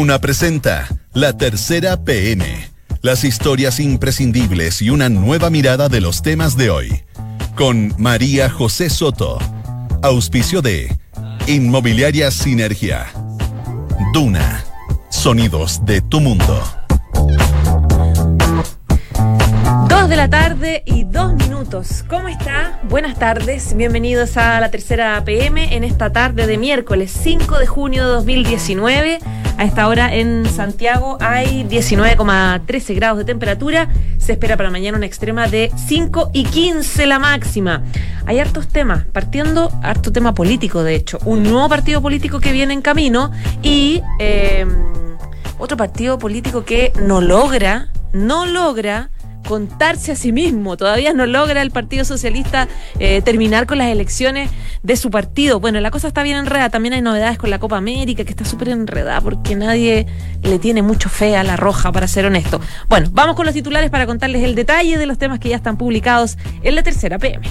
Duna presenta La Tercera PM. Las historias imprescindibles y una nueva mirada de los temas de hoy. Con María José Soto. Auspicio de Inmobiliaria Sinergia. Duna. Sonidos de tu mundo. De la tarde y dos minutos. ¿Cómo está? Buenas tardes. Bienvenidos a la tercera PM en esta tarde de miércoles 5 de junio de 2019. A esta hora en Santiago hay 19,13 grados de temperatura. Se espera para mañana una extrema de 5 y 15 la máxima. Hay hartos temas, partiendo harto tema político, de hecho. Un nuevo partido político que viene en camino y eh, otro partido político que no logra, no logra contarse a sí mismo. Todavía no logra el Partido Socialista eh, terminar con las elecciones de su partido. Bueno, la cosa está bien enredada. También hay novedades con la Copa América, que está súper enredada porque nadie le tiene mucho fe a la roja, para ser honesto. Bueno, vamos con los titulares para contarles el detalle de los temas que ya están publicados en la tercera PM.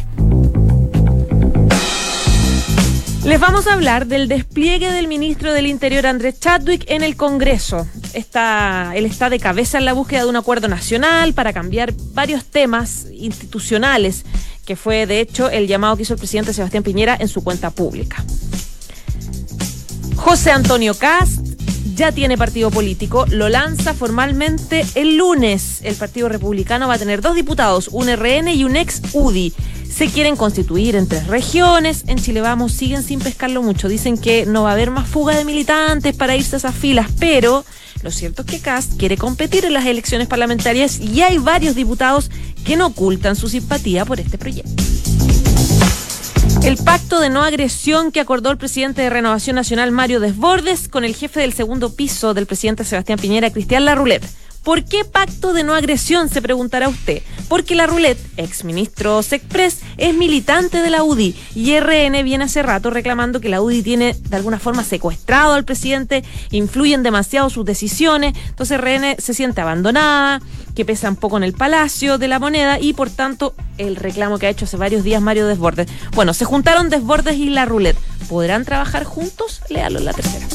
Les vamos a hablar del despliegue del ministro del Interior Andrés Chadwick en el Congreso. Está, él está de cabeza en la búsqueda de un acuerdo nacional para cambiar varios temas institucionales, que fue de hecho el llamado que hizo el presidente Sebastián Piñera en su cuenta pública. José Antonio Cast ya tiene partido político, lo lanza formalmente el lunes. El Partido Republicano va a tener dos diputados, un RN y un ex UDI se quieren constituir en tres regiones. En Chile Vamos siguen sin pescarlo mucho. Dicen que no va a haber más fuga de militantes para irse a esas filas, pero lo cierto es que Cast quiere competir en las elecciones parlamentarias y hay varios diputados que no ocultan su simpatía por este proyecto. El pacto de no agresión que acordó el presidente de Renovación Nacional Mario Desbordes con el jefe del segundo piso del presidente Sebastián Piñera, Cristian Larroulet ¿Por qué pacto de no agresión? Se preguntará usted. Porque la Roulette, ex ministro Sexpress, es militante de la UDI y RN viene hace rato reclamando que la UDI tiene de alguna forma secuestrado al presidente, influyen demasiado sus decisiones, entonces RN se siente abandonada, que pesa un poco en el Palacio de la Moneda y por tanto el reclamo que ha hecho hace varios días Mario Desbordes. Bueno, se juntaron Desbordes y la Roulette. ¿Podrán trabajar juntos? Léalo en la tercera.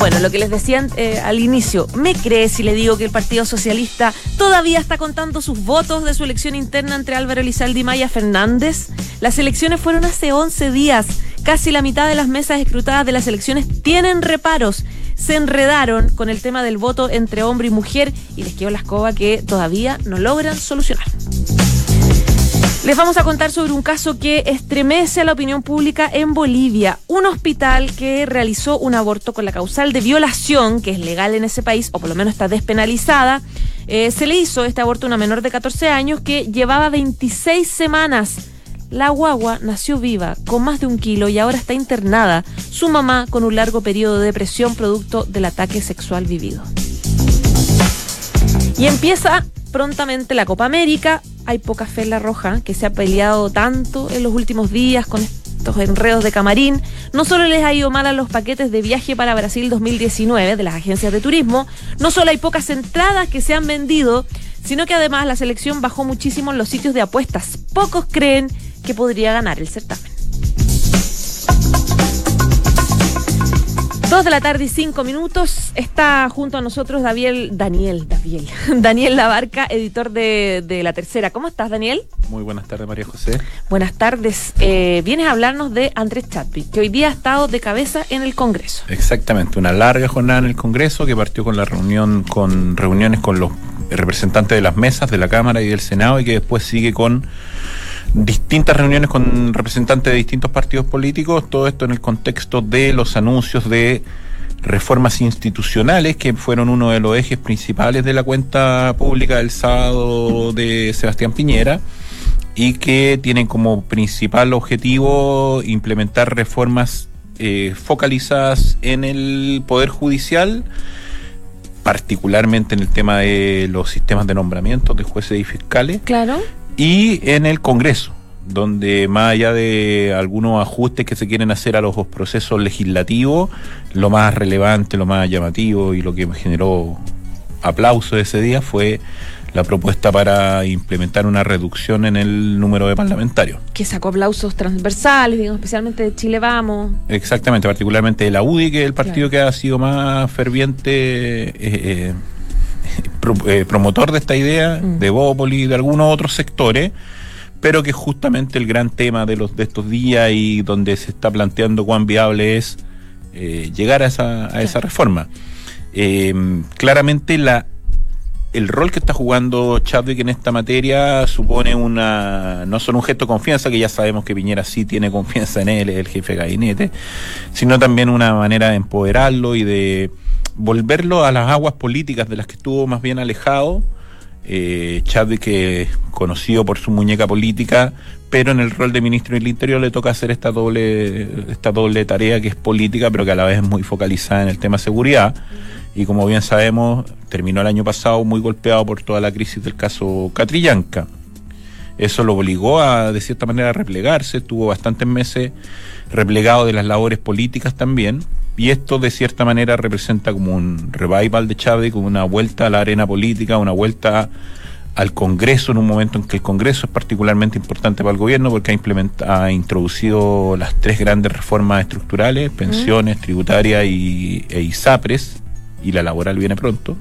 Bueno, lo que les decían eh, al inicio, ¿me cree si le digo que el Partido Socialista todavía está contando sus votos de su elección interna entre Álvaro Elizalde y Maya Fernández? Las elecciones fueron hace 11 días. Casi la mitad de las mesas escrutadas de las elecciones tienen reparos. Se enredaron con el tema del voto entre hombre y mujer y les quedó la escoba que todavía no logran solucionar. Les vamos a contar sobre un caso que estremece a la opinión pública en Bolivia. Un hospital que realizó un aborto con la causal de violación, que es legal en ese país, o por lo menos está despenalizada. Eh, se le hizo este aborto a una menor de 14 años que llevaba 26 semanas. La guagua nació viva, con más de un kilo y ahora está internada. Su mamá con un largo periodo de depresión producto del ataque sexual vivido. Y empieza prontamente la Copa América. Hay poca fe en la roja, que se ha peleado tanto en los últimos días con estos enredos de camarín. No solo les ha ido mal a los paquetes de viaje para Brasil 2019 de las agencias de turismo, no solo hay pocas entradas que se han vendido, sino que además la selección bajó muchísimo en los sitios de apuestas. Pocos creen que podría ganar el certamen. Dos de la tarde y cinco minutos. Está junto a nosotros Daniel, Daniel, Daniel, Daniel Labarca, editor de, La Tercera. ¿Cómo estás, Daniel? Muy buenas tardes, María José. Buenas tardes. Eh, vienes a hablarnos de Andrés Chadwick, que hoy día ha estado de cabeza en el Congreso. Exactamente, una larga jornada en el Congreso que partió con la reunión, con reuniones con los representantes de las mesas de la Cámara y del Senado y que después sigue con distintas reuniones con representantes de distintos partidos políticos, todo esto en el contexto de los anuncios de reformas institucionales que fueron uno de los ejes principales de la cuenta pública del sábado de Sebastián Piñera y que tienen como principal objetivo implementar reformas eh, focalizadas en el Poder Judicial, particularmente en el tema de los sistemas de nombramiento de jueces y fiscales. Claro y en el Congreso, donde más allá de algunos ajustes que se quieren hacer a los procesos legislativos, lo más relevante, lo más llamativo y lo que generó aplauso ese día fue la propuesta para implementar una reducción en el número de parlamentarios. Que sacó aplausos transversales, digamos, especialmente de Chile Vamos. Exactamente, particularmente de la UDI, que es el partido que ha sido más ferviente eh, eh, eh, promotor de esta idea, mm. de Bópoli y de algunos otros sectores pero que justamente el gran tema de los de estos días y donde se está planteando cuán viable es llegar a esa, a esa reforma. claramente la el rol que está jugando Chadwick en esta materia supone una no solo un gesto de confianza, que ya sabemos que Piñera sí tiene confianza en él, es el jefe de gabinete, sino también una manera de empoderarlo y de volverlo a las aguas políticas de las que estuvo más bien alejado. Eh, Chadwick, que conocido por su muñeca política, pero en el rol de ministro del Interior le toca hacer esta doble, esta doble tarea que es política, pero que a la vez es muy focalizada en el tema seguridad y como bien sabemos, terminó el año pasado muy golpeado por toda la crisis del caso Catrillanca. Eso lo obligó a, de cierta manera, a replegarse, estuvo bastantes meses replegado de las labores políticas también, y esto de cierta manera representa como un revival de Chávez, como una vuelta a la arena política, una vuelta al Congreso en un momento en que el Congreso es particularmente importante para el gobierno porque ha, ha introducido las tres grandes reformas estructurales, pensiones, tributarias y, e ISAPRES, y la laboral viene pronto.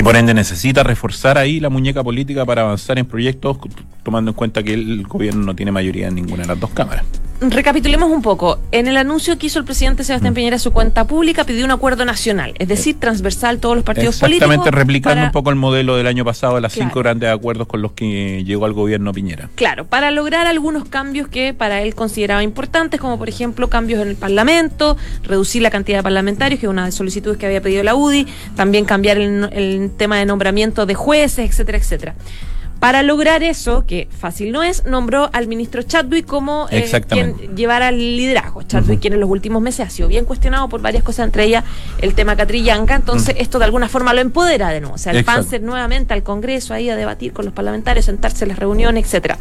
Y por ende necesita reforzar ahí la muñeca política para avanzar en proyectos, tomando en cuenta que el gobierno no tiene mayoría en ninguna de las dos cámaras. Recapitulemos un poco. En el anuncio que hizo el presidente Sebastián mm. Piñera su cuenta pública, pidió un acuerdo nacional, es decir, transversal todos los partidos políticos. Exactamente, replicando un poco el modelo del año pasado de las cinco grandes acuerdos con los que llegó al gobierno Piñera. Claro, para lograr algunos cambios que para él consideraba importantes, como por ejemplo cambios en el Parlamento, reducir la cantidad de parlamentarios, que es una de las solicitudes que había pedido la UDI, también cambiar el, el tema de nombramiento de jueces, etcétera, etcétera. Para lograr eso, que fácil no es, nombró al ministro Chadwick como eh, quien llevara el liderazgo. Chadwick, quien en los últimos meses ha sido bien cuestionado por varias cosas, entre ellas el tema Catrillanca. Entonces, esto de alguna forma lo empodera de nuevo. O sea, el Panzer nuevamente al Congreso ahí a debatir con los parlamentarios, sentarse en las reuniones, etcétera.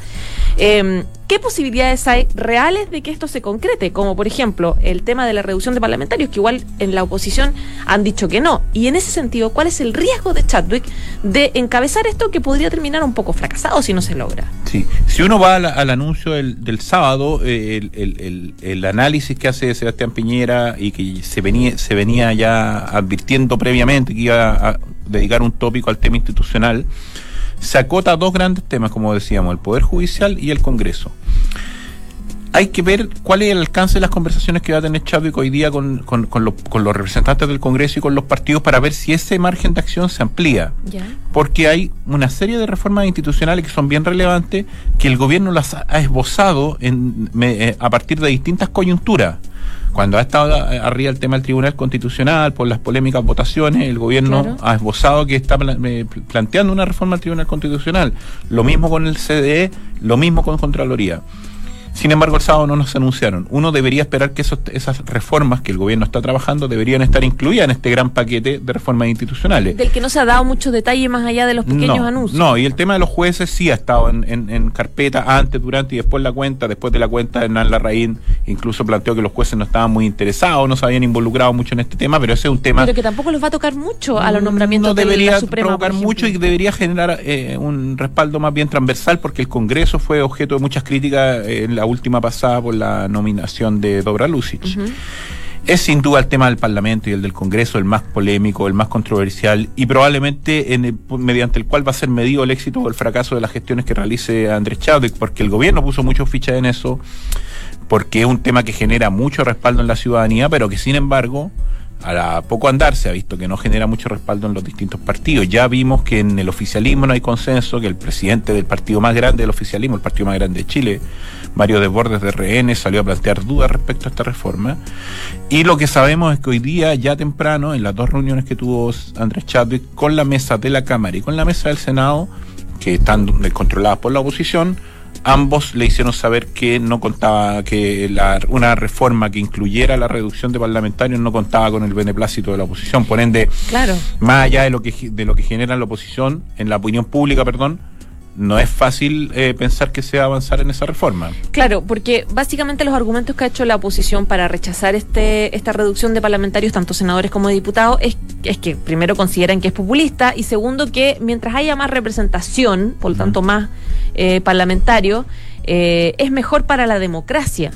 Eh, ¿Qué posibilidades hay reales de que esto se concrete? Como por ejemplo el tema de la reducción de parlamentarios, que igual en la oposición han dicho que no. Y en ese sentido, ¿cuál es el riesgo de Chadwick de encabezar esto que podría terminar un poco fracasado si no se logra? Sí, si uno va al, anuncio del, sábado, eh, el, análisis que hace Sebastián Piñera y que se venía, se venía ya advirtiendo previamente que iba a dedicar un tópico al tema institucional, se acota a dos grandes temas, como decíamos, el Poder Judicial y el Congreso. Hay que ver cuál es el alcance de las conversaciones que va a tener Chávez hoy día con, los, representantes del Congreso y con los partidos para ver si ese margen de acción se amplía. Porque hay una serie de reformas institucionales que son bien relevantes que el gobierno las ha esbozado en, eh, a partir de distintas coyunturas. Cuando ha estado arriba el tema del Tribunal Constitucional, por las polémicas votaciones, el gobierno ha esbozado que está eh, planteando una reforma al Tribunal Constitucional. Lo mismo con el CDE, lo mismo con Contraloría. Sin embargo, el sábado no nos anunciaron. Uno debería esperar que esas reformas que el gobierno está trabajando deberían estar incluidas en este gran paquete de reformas institucionales. Del que no se ha dado mucho detalle más allá de los pequeños anuncios. No, y el tema de los jueces sí ha estado en, carpeta antes, durante y después la cuenta. Después de la cuenta, Hernán Larraín incluso planteó que los jueces no estaban muy interesados, no se habían involucrado mucho en este tema, pero ese es un tema... Pero que tampoco les va a tocar mucho a los nombramientos no debería de la provocar mucho y debería generar eh, un respaldo más bien transversal porque el Congreso fue objeto de muchas críticas en la última pasada por la nominación de Dobra Lucic. Es sin duda el tema del Parlamento y el del Congreso el más polémico, el más controversial y probablemente en mediante el cual va a ser medido el éxito o el fracaso de las gestiones que realice Andrés Chávez, porque el gobierno puso mucho ficha en eso, porque es un tema que genera mucho respaldo en la ciudadanía, pero que sin embargo a poco andar se ha visto que no genera mucho respaldo en los distintos partidos. Ya vimos que en el oficialismo no hay consenso, que el presidente del partido más grande del oficialismo, el partido más grande de Chile, Mario Desbordes de RN, salió a plantear dudas respecto a esta reforma. Y lo que sabemos es que hoy día, ya temprano, en las dos reuniones que tuvo Andrés Chadwick con la mesa de la Cámara y con la mesa del Senado, que están controladas por la oposición, ambos le hicieron saber que no contaba, que una reforma que incluyera la reducción de parlamentarios no contaba con el beneplácito de la oposición. Por ende, claro. más allá de lo que de lo que genera la oposición, en la opinión pública, perdón, no es fácil eh, pensar que se va a avanzar en esa reforma. Claro, porque básicamente los argumentos que ha hecho la oposición para rechazar este esta reducción de parlamentarios, tanto senadores como diputados, es, es que primero consideran que es populista y segundo que mientras haya más representación, por lo tanto más eh, parlamentario, eh, es mejor para la democracia.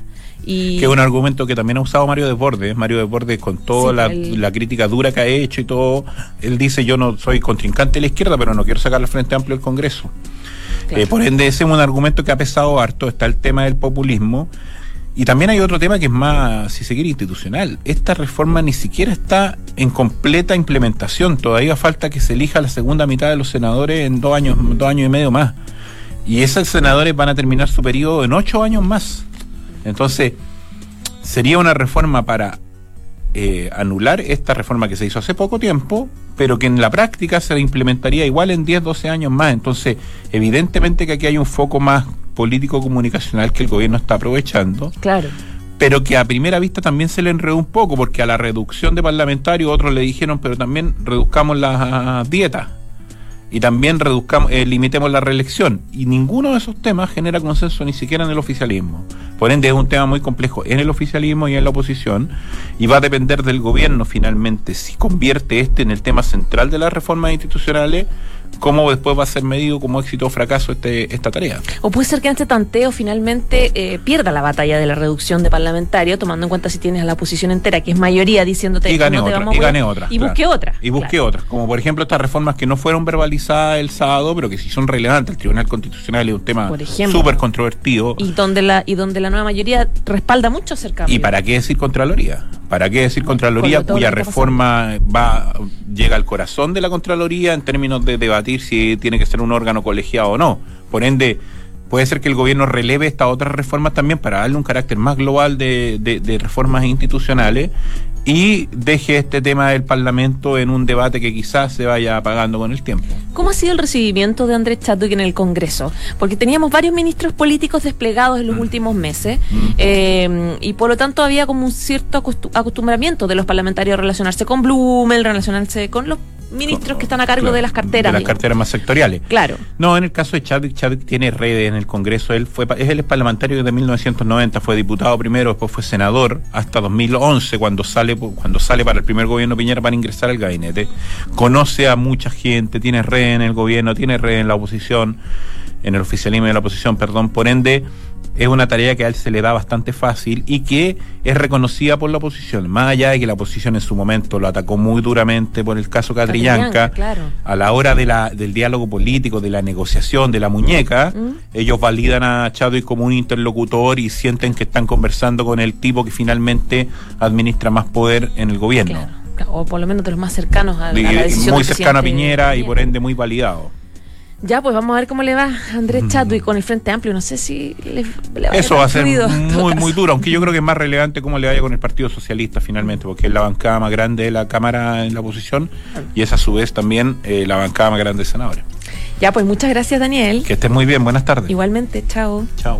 Y Que es un argumento que también ha usado Mario Desbordes. Mario Desbordes, con toda Sí, la, el- la crítica dura que ha hecho y todo, él dice: Yo no soy contrincante de la izquierda, pero no quiero sacar al Frente Amplio del Congreso. Claro. Eh, por ende, ese es un argumento que ha pesado harto. Está el tema del populismo. Y también hay otro tema que es más, si se quiere, institucional. Esta reforma ni siquiera está en completa implementación. Todavía falta que se elija la segunda mitad de los senadores en dos años, dos años y medio más. Y esos senadores van a terminar su periodo en ocho años más. Entonces, sería una reforma para eh, anular esta reforma que se hizo hace poco tiempo, pero que en la práctica se implementaría igual en 10, 12 años más. Entonces, evidentemente que aquí hay un foco más político-comunicacional que el gobierno está aprovechando, Claro. pero que a primera vista también se le enredó un poco, porque a la reducción de parlamentarios otros le dijeron, pero también reduzcamos las dietas. Y también reduzcamos, eh, limitemos la reelección. Y ninguno de esos temas genera consenso ni siquiera en el oficialismo. Por ende, es un tema muy complejo en el oficialismo y en la oposición. Y va a depender del gobierno finalmente si convierte este en el tema central de las reformas institucionales, cómo después va a ser medido como éxito o fracaso este, esta tarea. O puede ser que este tanteo finalmente eh, pierda la batalla de la reducción de parlamentario, tomando en cuenta si tienes a la oposición entera, que es mayoría, diciéndote y gane no otra, y gane otra. Y claro. busque otra. Y busque claro. otras. Como por ejemplo estas reformas que no fueron verbalizadas el sábado, pero que sí son relevantes. El Tribunal Constitucional es un tema súper controvertido. Y donde la y donde la nueva mayoría respalda mucho hacer cambios. ¿Y para qué decir Contraloría? ¿Para qué decir Con Contraloría cuya reforma va llega al corazón de la Contraloría en términos de debatir si tiene que ser un órgano colegiado o no? Por ende, puede ser que el gobierno releve estas otras reformas también para darle un carácter más global de, de- de reformas institucionales y deje este tema del Parlamento en un debate que quizás se vaya apagando con el tiempo. ¿Cómo ha sido el recibimiento de Andrés Chadwick en el Congreso? Porque teníamos varios ministros políticos desplegados en los últimos meses eh, y por lo tanto había como un cierto acostu- acostumbramiento de los parlamentarios a relacionarse con Blumel, relacionarse con los ministros que están a cargo Claro, de las carteras. De las carteras más sectoriales. Claro. No, en el caso de Chadwick, Chadwick tiene redes en el Congreso. Él fue, pa- es el parlamentario desde 1990, fue diputado primero, después fue senador hasta 2011 cuando sale cuando sale para el primer gobierno Piñera para ingresar al gabinete. Conoce a mucha gente, tiene red en el gobierno, tiene red en la oposición, en el oficialismo de la oposición, perdón. Por ende, es una tarea que a él se le da bastante fácil y que es reconocida por la oposición. Más allá de que la oposición en su momento lo atacó muy duramente por el caso Catrillanca, claro. a la hora de la, del diálogo político, de la negociación, de la muñeca, Mm. ellos validan a Chadwick como un interlocutor y sienten que están conversando con el tipo que finalmente administra más poder en el gobierno. Claro, o por lo menos de los más cercanos a, la decisión muy cercano a Piñera y por ende muy validado. Ya, pues vamos a ver cómo le va a Andrés Mm. Chadwick con el Frente Amplio. No sé si le, le va Eso va a ser fluido, muy, muy duro, aunque yo creo que es más relevante cómo le vaya con el Partido Socialista finalmente, porque es la bancada más grande de la Cámara en la oposición y es a su vez también eh, la bancada más grande de senadores. Ya, pues muchas gracias, Daniel. Que estés muy bien, buenas tardes. Igualmente, chao. Chao.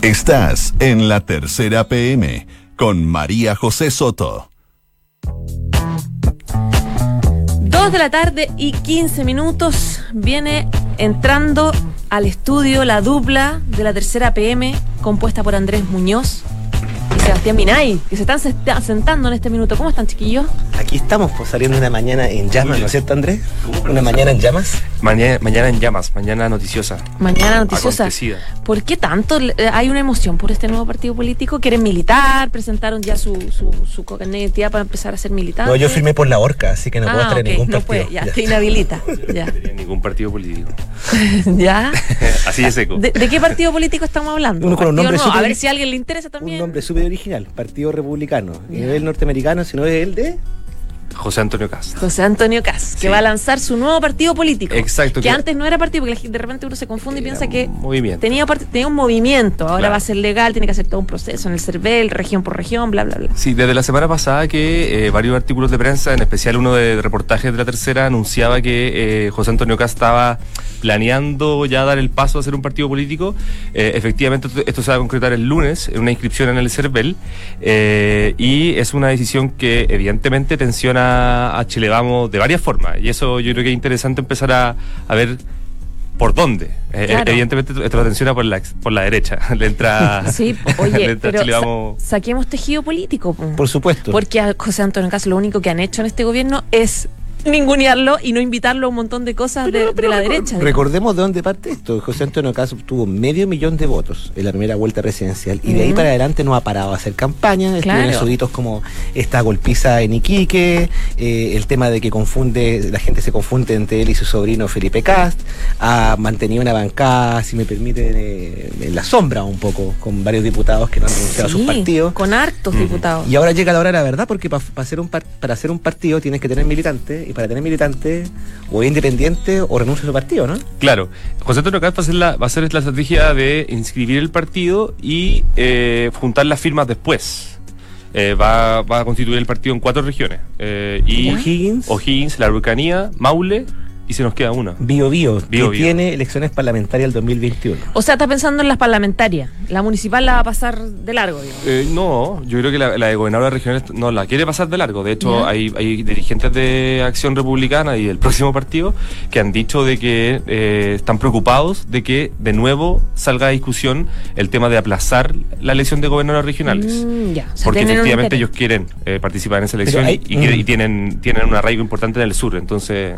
Estás en la tercera PM con María José Soto. De la tarde y 15 minutos viene entrando al estudio la dupla de la tercera PM compuesta por Andrés Muñoz Sebastián Minay, que se están senta- sentando en este minuto. ¿Cómo están, chiquillos? Aquí estamos, pues saliendo una mañana en llamas, ¿no es cierto, Andrés? Una mañana en llamas. Mañana, mañana en llamas, mañana noticiosa. Mañana noticiosa. Acontecida. ¿Por qué tanto eh, hay una emoción por este nuevo partido político? ¿Quieren militar? ¿Presentaron ya su, su, su identidad para empezar a ser militante? No, yo firmé por la horca, así que no puedo ah, estar ok, en ningún no partido. puede, ya, Ya. te inhabilita. Ya. En ningún partido político. ¿Ya? Así de seco. ¿De, de qué partido político estamos hablando? Uno con un nombre nuevo, A ver si a alguien le interesa Un también. nombre súper original, Partido Republicano. Ya. No es el norteamericano, sino es el de... José Antonio Castro. José Antonio Cas, que Sí. va a lanzar su nuevo partido político. Exacto, Que que- antes no era partido, porque de repente uno se confunde y piensa que movimiento. tenía, un movimiento, ahora Claro. va a ser legal, tiene que hacer todo un proceso en el CERVEL, región por región, bla, bla, bla. Sí, desde la semana pasada que eh, varios artículos de prensa, en especial uno de reportajes de la tercera, anunciaba que eh, José Antonio Cast estaba planeando ya dar el paso a ser un partido político. Eh, efectivamente, esto, se va a concretar el lunes en una inscripción en el CERVEL y es una decisión que evidentemente tensiona a Chile Vamos de varias formas y eso yo creo que es interesante empezar a, a ver por dónde. Eh, Claro. Evidentemente esto lo atenciona por la, por la derecha. Le entra, Sí, le oye, entra pero Chile, sa- vamos. saquemos tejido político. po. Por supuesto. Porque a José Antonio Cast lo único que han hecho en este gobierno es ningunearlo y no invitarlo a un montón de cosas de, de la derecha. Recordemos de dónde parte esto. José Antonio Caz obtuvo medio millón de votos en la primera vuelta presidencial y de ahí Ujú. para adelante no ha parado a hacer campaña. Claro. Estuvieron como esta golpiza en Iquique, eh, el tema de que confunde, la gente se confunde entre él y su sobrino Felipe Cast, ha mantenido una bancada, si me permite, eh, en la sombra un poco, con varios diputados que no han renunciado a sus partidos. Con hartos diputados. Y ahora llega la hora de la verdad, porque para hacer un par- para hacer un partido tienes que tener militantes, y para tener militantes, o independiente o renuncia a su partido, ¿no? Claro, José Antonio Caz va a ser la, va a ser la estrategia de inscribir el partido y eh, juntar las firmas después. Eh, va, va a constituir el partido en cuatro regiones. eh, y O'Higgins. O'Higgins, la Araucanía, Maule y se nos queda una. Bio Bio, que Bio tiene elecciones parlamentarias el 2021. O sea, está pensando en las parlamentarias. La municipal la va a pasar de largo, digamos. Eh, no, yo creo que la, la de gobernadora regional no la quiere pasar de largo. De hecho, hay, hay dirigentes de Acción Republicana y del próximo partido que han dicho de que eh, están preocupados de que de nuevo salga a discusión el tema de aplazar la elección de gobernadoras regionales. Mm, ya. O sea, Porque efectivamente ellos quieren eh, participar en esa elección hay- mm. y tienen, tienen un arraigo importante en el sur. Entonces,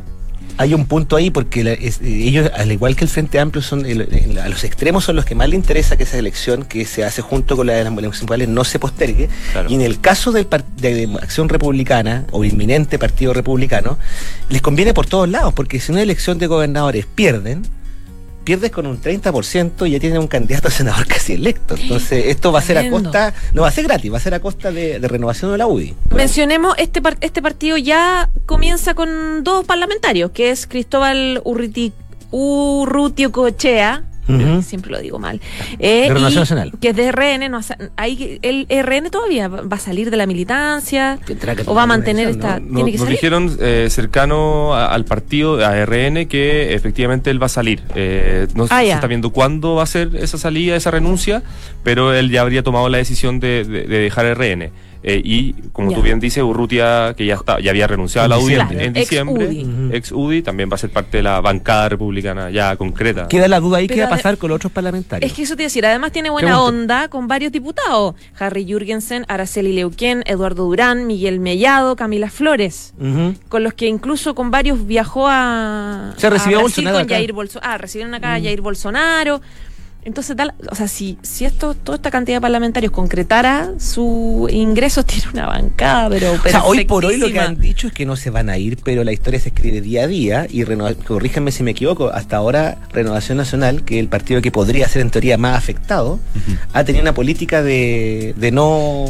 Hay un punto ahí porque la- es- eh, ellos, al igual que el Frente Amplio, son el- el- a los extremos son los que más le interesa que esa elección que se hace junto con la de las municipales no se postergue. Claro. Y en el caso del de, de Acción Republicana o inminente Partido Republicano, les conviene por todos lados, porque si una elección de gobernadores pierden, pierdes con un 30% y ya tienen un candidato a senador casi electo. Entonces, esto va a ser a costa, no va a ser gratis, va a ser a costa de, de renovación de la UDI. Mencionemos, este, par- este partido ya comienza con dos parlamentarios, que es Cristóbal Urruti, Siempre lo digo mal, eh, De Renovación y Nacional. que es de RN, no, ha sa- ahí, el RN todavía va a salir de la militancia, o va a mantener esta... ¿no? No- tiene que nos salir. dijeron eh, cercano a- al partido, a RN, que efectivamente él va a salir. Eh, no Ah, se ya. está viendo cuándo va a ser esa salida, esa renuncia, pero él ya habría tomado la decisión de, de- de dejar RN. Eh, y como Ya. tú bien dices, Urrutia, que ya está, ya había renunciado a la UDI en, diciembre. Ex UDI. Ujú. ex UDI, también va a ser parte de la bancada republicana ya concreta. Queda la duda ahí, ¿qué va a pasar con los otros parlamentarios? Es que eso te iba a decir, además tiene buena Pregunta. onda con varios diputados. Harry Jürgensen, Araceli Leuquén, Eduardo Durán, Miguel Mellado, Camila Flores. Ujú. con los que incluso con varios viajó a. Se recibió a Brasil Bolsonaro con acá. Jair Bolso- ah, recibieron acá a Jair Bolsonaro. Entonces, tal, o sea, si, si esto, toda esta cantidad de parlamentarios concretara su ingreso, tiene una bancada, pero. O sea, hoy por hoy lo que han dicho es que no se van a ir, pero la historia se escribe día a día y renova- corríjanme si me equivoco, hasta ahora Renovación Nacional, que es el partido que podría ser en teoría más afectado, ha tenido una política de, de no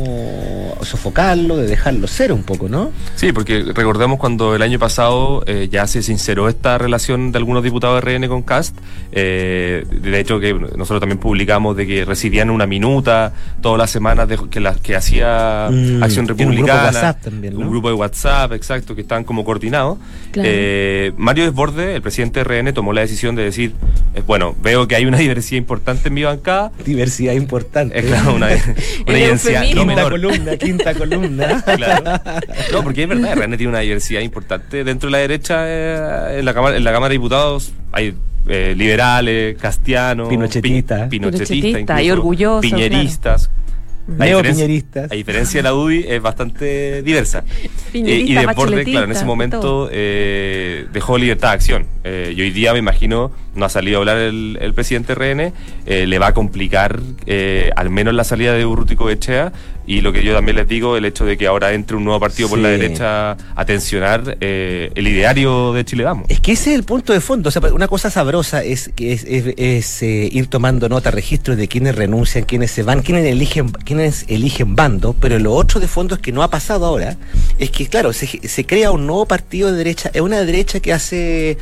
sofocarlo, de dejarlo ser un poco, ¿no? Sí, porque recordemos cuando el año pasado eh, ya se sinceró esta relación de algunos diputados de RN con Cast. eh, de hecho, que nosotros también publicamos de que recibían una minuta todas las semanas de, que, la- que hacía Mm, Acción tiene un grupo de Republicana. WhatsApp también, ¿no? Un grupo de WhatsApp, exacto, que estaban como coordinados. Claro. Eh, Mario Desborde, el presidente de RN, tomó la decisión de decir: eh, bueno, veo que hay una diversidad importante en mi bancada. Diversidad importante. Es claro, una, una diversidad no quinta columna, quinta columna. Claro. No, porque es verdad, RN tiene una diversidad importante dentro de la derecha. eh, en, la cámara, en la Cámara de Diputados hay eh, liberales, castianos, Pinochetistas. pi- y orgullosos, piñeristas. A diferencia- Neopiñeristas. A diferencia de la UDI, es bastante diversa. Eh, y Desborde, bacheletista, claro, en ese momento eh, dejó libertad de acción. Eh, y hoy día, me imagino, no ha salido a hablar el, el presidente RN, eh, le va a complicar eh, al menos la salida de Urrutico Echea. Y lo que yo también les digo, el hecho de que ahora entre un nuevo partido por la derecha a tensionar eh, el ideario de Chile Vamos. Es que ese es el punto de fondo. O sea, una cosa sabrosa es que es, es- es, eh, ir tomando nota, registro de quiénes renuncian, quiénes se van, quiénes eligen, quiénes eligen bando. Pero lo otro de fondo es que no ha pasado ahora. Es que, claro, se, se crea un nuevo partido de derecha. Es una derecha que hace,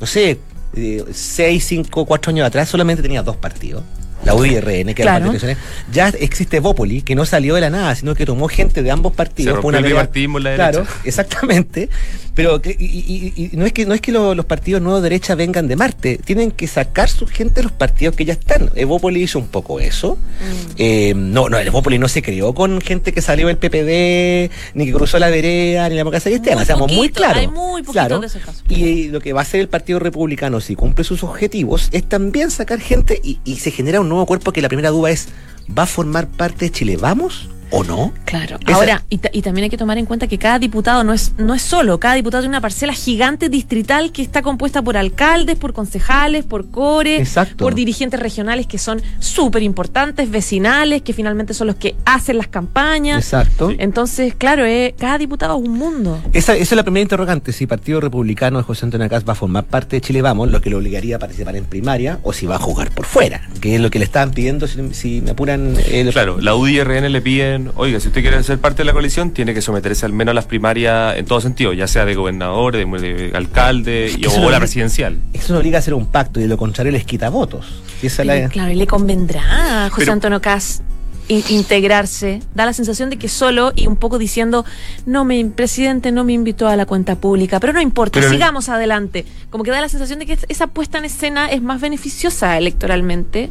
no sé, eh, seis, cinco, cuatro años atrás solamente tenía dos partidos. La UIRN, que era Claro. Partido Nacional. Ya existe Bópoli, que no salió de la nada, sino que tomó gente de ambos partidos. Se fue rompió el la Claro, exactamente. Pero que- y, y- y no es que no es que lo- los partidos nuevos de derecha vengan de Marte, tienen que sacar su gente de los partidos que ya están. Evópoli hizo un poco eso. Mm. Eh, no, no, Evópoli no se creó con gente que salió del PPD, ni que cruzó la vereda, ni la democracia cristiana. Muy Seamos muy poquito, claros. hay muy Claro. de. Y lo que va a hacer el Partido Republicano, si cumple sus objetivos, es también sacar gente y, y se genera un nuevo cuerpo que la primera duda es, ¿va a formar parte de Chile Vamos o no? Claro. Esa- Ahora, y, ta- y también hay que tomar en cuenta que cada diputado no es, no es solo, cada diputado tiene una parcela gigante distrital que está compuesta por alcaldes, por concejales, por core, Exacto. por dirigentes regionales que son súper importantes, vecinales, que finalmente son los que hacen las campañas. Exacto. Entonces, claro, eh, cada diputado es un mundo. Esa, esa es la primera interrogante, si el Partido Republicano de José Antonio Caz va a formar parte de Chile Vamos, lo que lo obligaría a participar en primaria, o si va a jugar por fuera, que es lo que le estaban pidiendo, si, si me apuran... eh, los- Claro, la UDI y RN oiga, si usted quiere ser parte de la coalición, tiene que someterse al menos a las primarias en todo sentido, ya sea de gobernador, de, de alcalde y, o lo- la presidencial. Eso nos obliga a hacer un pacto y de lo contrario les quita votos. Y esa es la- Y, claro, y le convendrá a José Pero- Antonio Caz in- integrarse. Da la sensación de que solo y un poco diciendo, no me, presidente no me invitó a la cuenta pública, pero no importa, Pero- sigamos adelante. Como que da la sensación de que esa puesta en escena es más beneficiosa electoralmente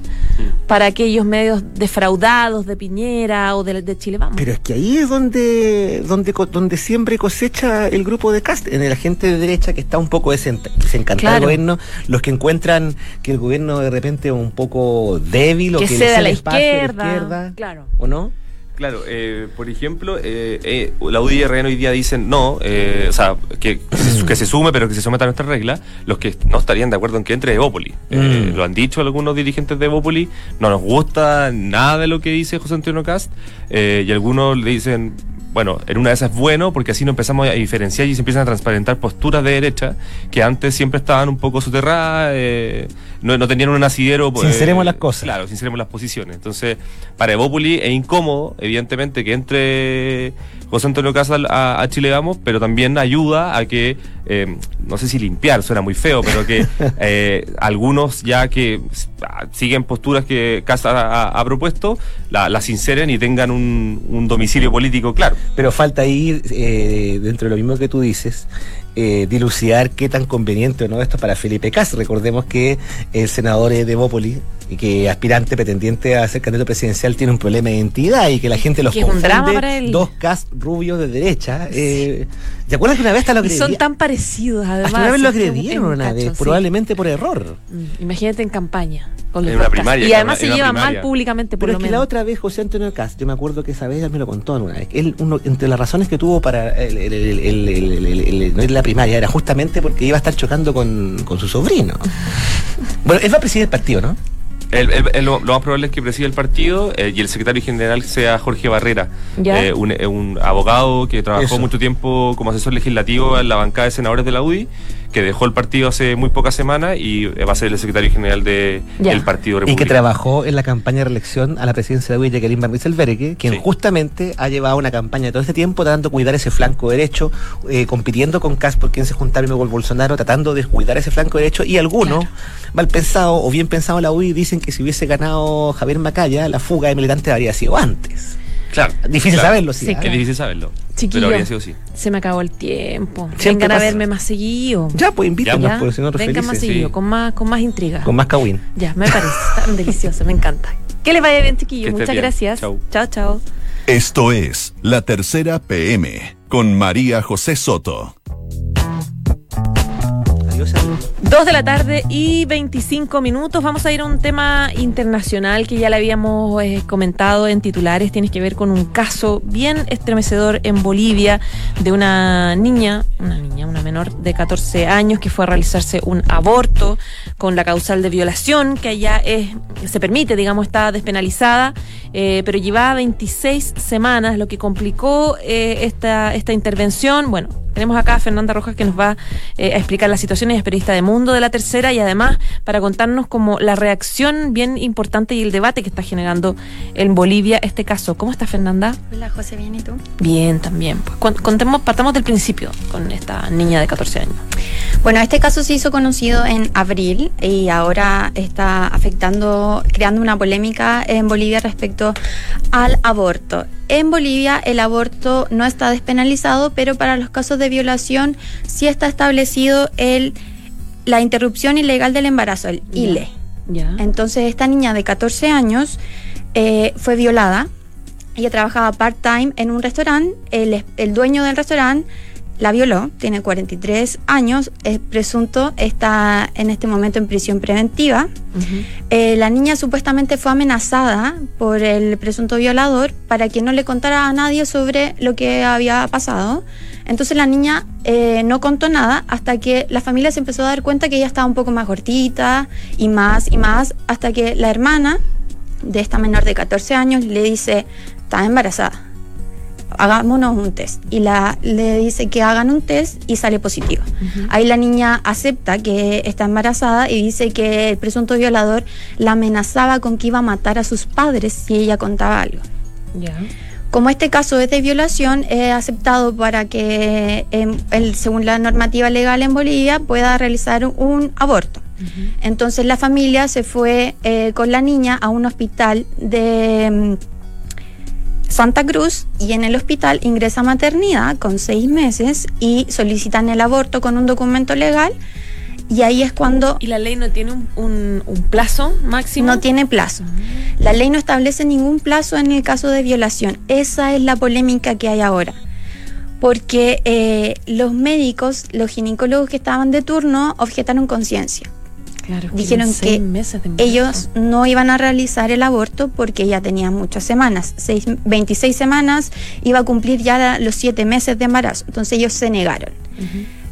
para aquellos medios defraudados de Piñera o de, de Chile Vamos. Pero es que ahí es donde, donde, co- donde siempre cosecha el grupo de Cast, en la gente de derecha que está un poco desent- desencantada Claro. del gobierno, los que encuentran que el gobierno de repente es un poco débil o que que, le cede a cede la espacio izquierda. izquierda, Claro. ¿O no? Claro, eh, por ejemplo, eh, eh, la UDI y RN hoy día dicen no, eh, o sea, que, que se, que se sume, pero que se someta a nuestra regla. Los que no estarían de acuerdo en que entre Evópoli. Eh, Mm. Lo han dicho algunos dirigentes de Evópoli, no nos gusta nada de lo que dice José Antonio Cast, eh, y algunos le dicen, bueno, en una de esas es bueno, porque así nos empezamos a diferenciar y se empiezan a transparentar posturas de derecha que antes siempre estaban un poco soterradas, eh, no, no tenían un asidero. pues, Sinceremos las cosas. Claro, sinceremos las posiciones. Entonces, para Evópoli es incómodo, evidentemente, que entre José Antonio Casal a, a Chile Vamos, pero también ayuda a que, eh, no sé si limpiar, suena muy feo, pero que eh, algunos ya que siguen posturas que Casal ha, ha propuesto, la- las inseren y tengan un, un domicilio político claro. Pero falta ahí, eh, dentro de lo mismo que tú dices, eh, dilucidar qué tan conveniente o no esto para Felipe Cas. Recordemos que el senador de Bópoli y que aspirante pretendiente a ser candidato presidencial tiene un problema de identidad y que la gente los Que es un confunde. drama para él. Dos Cas rubios de derecha. Eh, ¿Te acuerdas que una vez hasta lo Y son agredieron? tan parecidos, además. Hasta una vez lo agredieron una cacho, vez, sí. probablemente por error. Mm, Imagínate en campaña. Con los En una primaria, y en además una- se lleva mal públicamente, por Pero lo es que la otra vez José Antonio Cast, yo me acuerdo que esa vez él me lo contó una vez. Él, uno, entre las razones que tuvo para el- el- el- el- el- el- el- no ir a la primaria era justamente porque iba a estar chocando con, con su sobrino. Bueno, él va a presidir el partido, ¿no? El- el- el- lo, lo más probable es que presida el partido eh, y el secretario general sea Jorge Barrera, Ya. eh, un, eh, un abogado que trabajó Eso. mucho tiempo como asesor legislativo en la bancada de senadores de la UDI, que dejó el partido hace muy pocas semanas y eh, va a ser el secretario general del Ya. Partido Y que Republicano. trabajó en la campaña de reelección a la presidencia de la UIA, Jacqueline Van Rieselberghe, quien Sí. justamente ha llevado una campaña todo este tiempo tratando de cuidar ese flanco derecho, eh, compitiendo con Cas por quien se juntaba primero con Bolsonaro, tratando de cuidar ese flanco derecho. Y algunos, Claro. mal pensado o bien pensado la UIA, dicen que si hubiese ganado Javier Macaya, la fuga de militantes habría sido antes. Claro. Difícil claro. saberlo, sí. Sí, ¿ah? Es difícil saberlo. Chiquillo. Pero habría sido así. Se me acabó el tiempo. Siempre Vengan a pasa. verme más seguido. Ya, pues invítanos, Ya. pues, si nosotros Vengan más felices. seguido, Sí. con más, con más intriga. Con más Kawin. Ya, me parece tan delicioso, me encanta. Que les vaya bien, chiquillos. Que estés Muchas bien. gracias. Chau. chao. chao. Esto es La Tercera PM con María José Soto. Dos de la tarde y 25 minutos. Vamos a ir a un tema internacional que ya le habíamos eh, comentado en titulares. Tiene que ver con un caso bien estremecedor en Bolivia de una niña, una niña, una menor de 14 años que fue a realizarse un aborto con la causal de violación, que allá es, se permite, digamos, está despenalizada, eh, pero llevaba 26 semanas, lo que complicó eh, esta, esta intervención. Bueno, tenemos acá a Fernanda Rojas que nos va eh, a explicar la situación, es periodista de Mundo de la Tercera y además para contarnos como la reacción bien importante y el debate que está generando en Bolivia este caso. ¿Cómo está Fernanda? Hola José, bien, ¿y tú? Bien, también. Pues con- contemos, partamos del principio con esta niña de 14 años. Bueno, este caso se hizo conocido en abril y ahora está afectando, creando una polémica en Bolivia respecto al aborto. En Bolivia el aborto no está despenalizado, pero para los casos de violación sí está establecido el, la interrupción ilegal del embarazo, el. ILE. Ya. Entonces esta niña de 14 años eh, fue violada. Ella trabajaba part-time en un restaurante. El, el dueño del restaurante la violó, tiene 43 años, es presunto, está en este momento en prisión preventiva. Eh, la niña supuestamente fue amenazada por el presunto violador para que no le contara a nadie sobre lo que había pasado. Entonces la niña eh, no contó nada hasta que la familia se empezó a dar cuenta que ella estaba un poco más gordita y más y más, hasta que la hermana de esta menor de 14 años le dice, está embarazada, hagámonos un test. Y la, le dice que hagan un test y sale positivo. Ahí la niña acepta que está embarazada y dice que el presunto violador la amenazaba con que iba a matar a sus padres si ella contaba algo. Como este caso es de violación, es aceptado para que, em, el- según la normativa legal en Bolivia, pueda realizar un aborto. Entonces la familia se fue eh, con la niña a un hospital de mm, Santa Cruz y en el hospital ingresa a maternidad con seis meses y solicitan el aborto con un documento legal y ahí es cuando ¿Y la ley no tiene un, un- un plazo máximo? no tiene plazo. La ley no establece ningún plazo en el caso de violación. Esa es la polémica que hay ahora. Porque eh, los médicos, los ginecólogos que estaban de turno, objetaron conciencia. Claro, Dijeron que. Ellos no iban a realizar el aborto porque ya tenía muchas semanas. Seis- 26 semanas iba a cumplir ya los 7 meses de embarazo. Entonces ellos se negaron.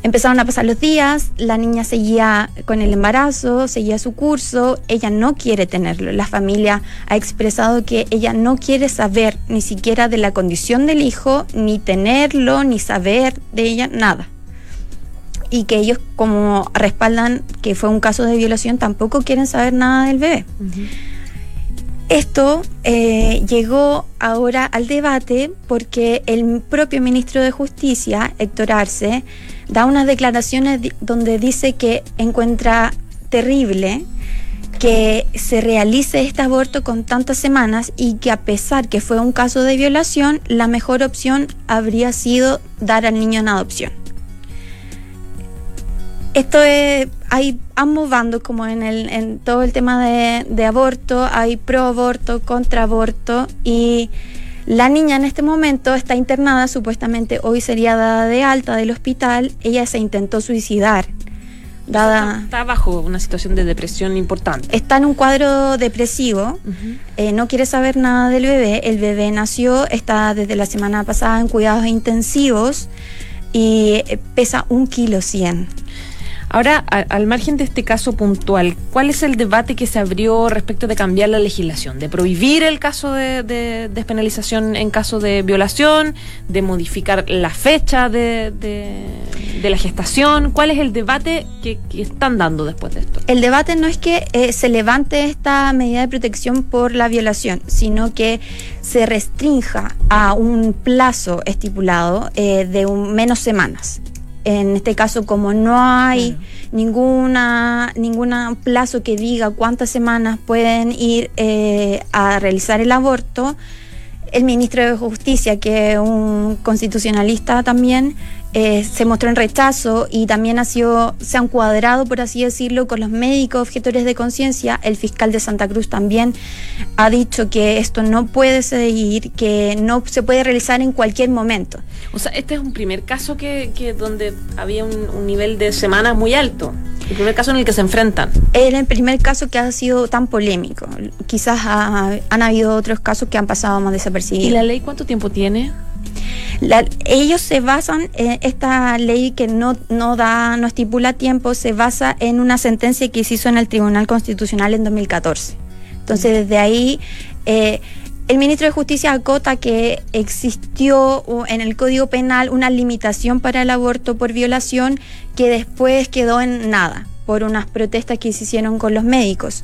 Empezaron a pasar los días, la niña seguía con el embarazo, seguía su curso, ella no quiere tenerlo. La familia ha expresado que ella no quiere saber ni siquiera de la condición del hijo, ni tenerlo, ni saber de ella, nada. Y que ellos como respaldan que fue un caso de violación, tampoco quieren saber nada del bebé. Esto eh, llegó ahora al debate porque el propio ministro de Justicia, Héctor Arce, da unas declaraciones donde dice que encuentra terrible que se realice este aborto con tantas semanas y que a pesar que fue un caso de violación, la mejor opción habría sido dar al niño en adopción. Esto es, hay ambos bandos como en, el, en todo el tema de, de aborto, hay pro aborto, contra aborto y la niña en este momento está internada, supuestamente hoy sería dada de alta del hospital, ella se intentó suicidar, dada, Está bajo una situación de depresión importante. está en un cuadro depresivo, eh, no quiere saber nada del bebé, el bebé nació, está desde la semana pasada en cuidados intensivos y eh, pesa un kilo cien. Ahora, a- al margen de este caso puntual, ¿cuál es el debate que se abrió respecto de cambiar la legislación? ¿De prohibir el caso de, de despenalización en caso de violación? ¿De modificar la fecha de, la gestación? ¿Cuál es el debate que, que están dando después de esto? El debate no es que eh, se levante esta medida de protección por la violación, sino que se restrinja a un plazo estipulado eh, de un, menos semanas. En este caso, como no hay ninguna ninguna plazo que diga cuántas semanas pueden ir eh, a realizar el aborto, el ministro de Justicia, que es un constitucionalista también, eh, se mostró en rechazo y también ha sido, se han cuadrado, por así decirlo, con los médicos objetores de conciencia. El fiscal de Santa Cruz también ha dicho que esto no puede seguir, que no se puede realizar en cualquier momento. O sea, este es un primer caso que, que donde había un, un nivel de semanas muy alto. El primer caso en el que se enfrentan. Era el primer caso que ha sido tan polémico. Quizás ha- han habido otros casos que han pasado más desapercibidos. ¿Y la ley cuánto tiempo tiene? La- ellos se basan en esta ley que no, no da, no estipula tiempo, se basa en una sentencia que se hizo en el Tribunal Constitucional en 2014. Entonces, desde ahí, eh, el ministro de Justicia acota que existió en el Código Penal una limitación para el aborto por violación que después quedó en nada por unas protestas que se hicieron con los médicos.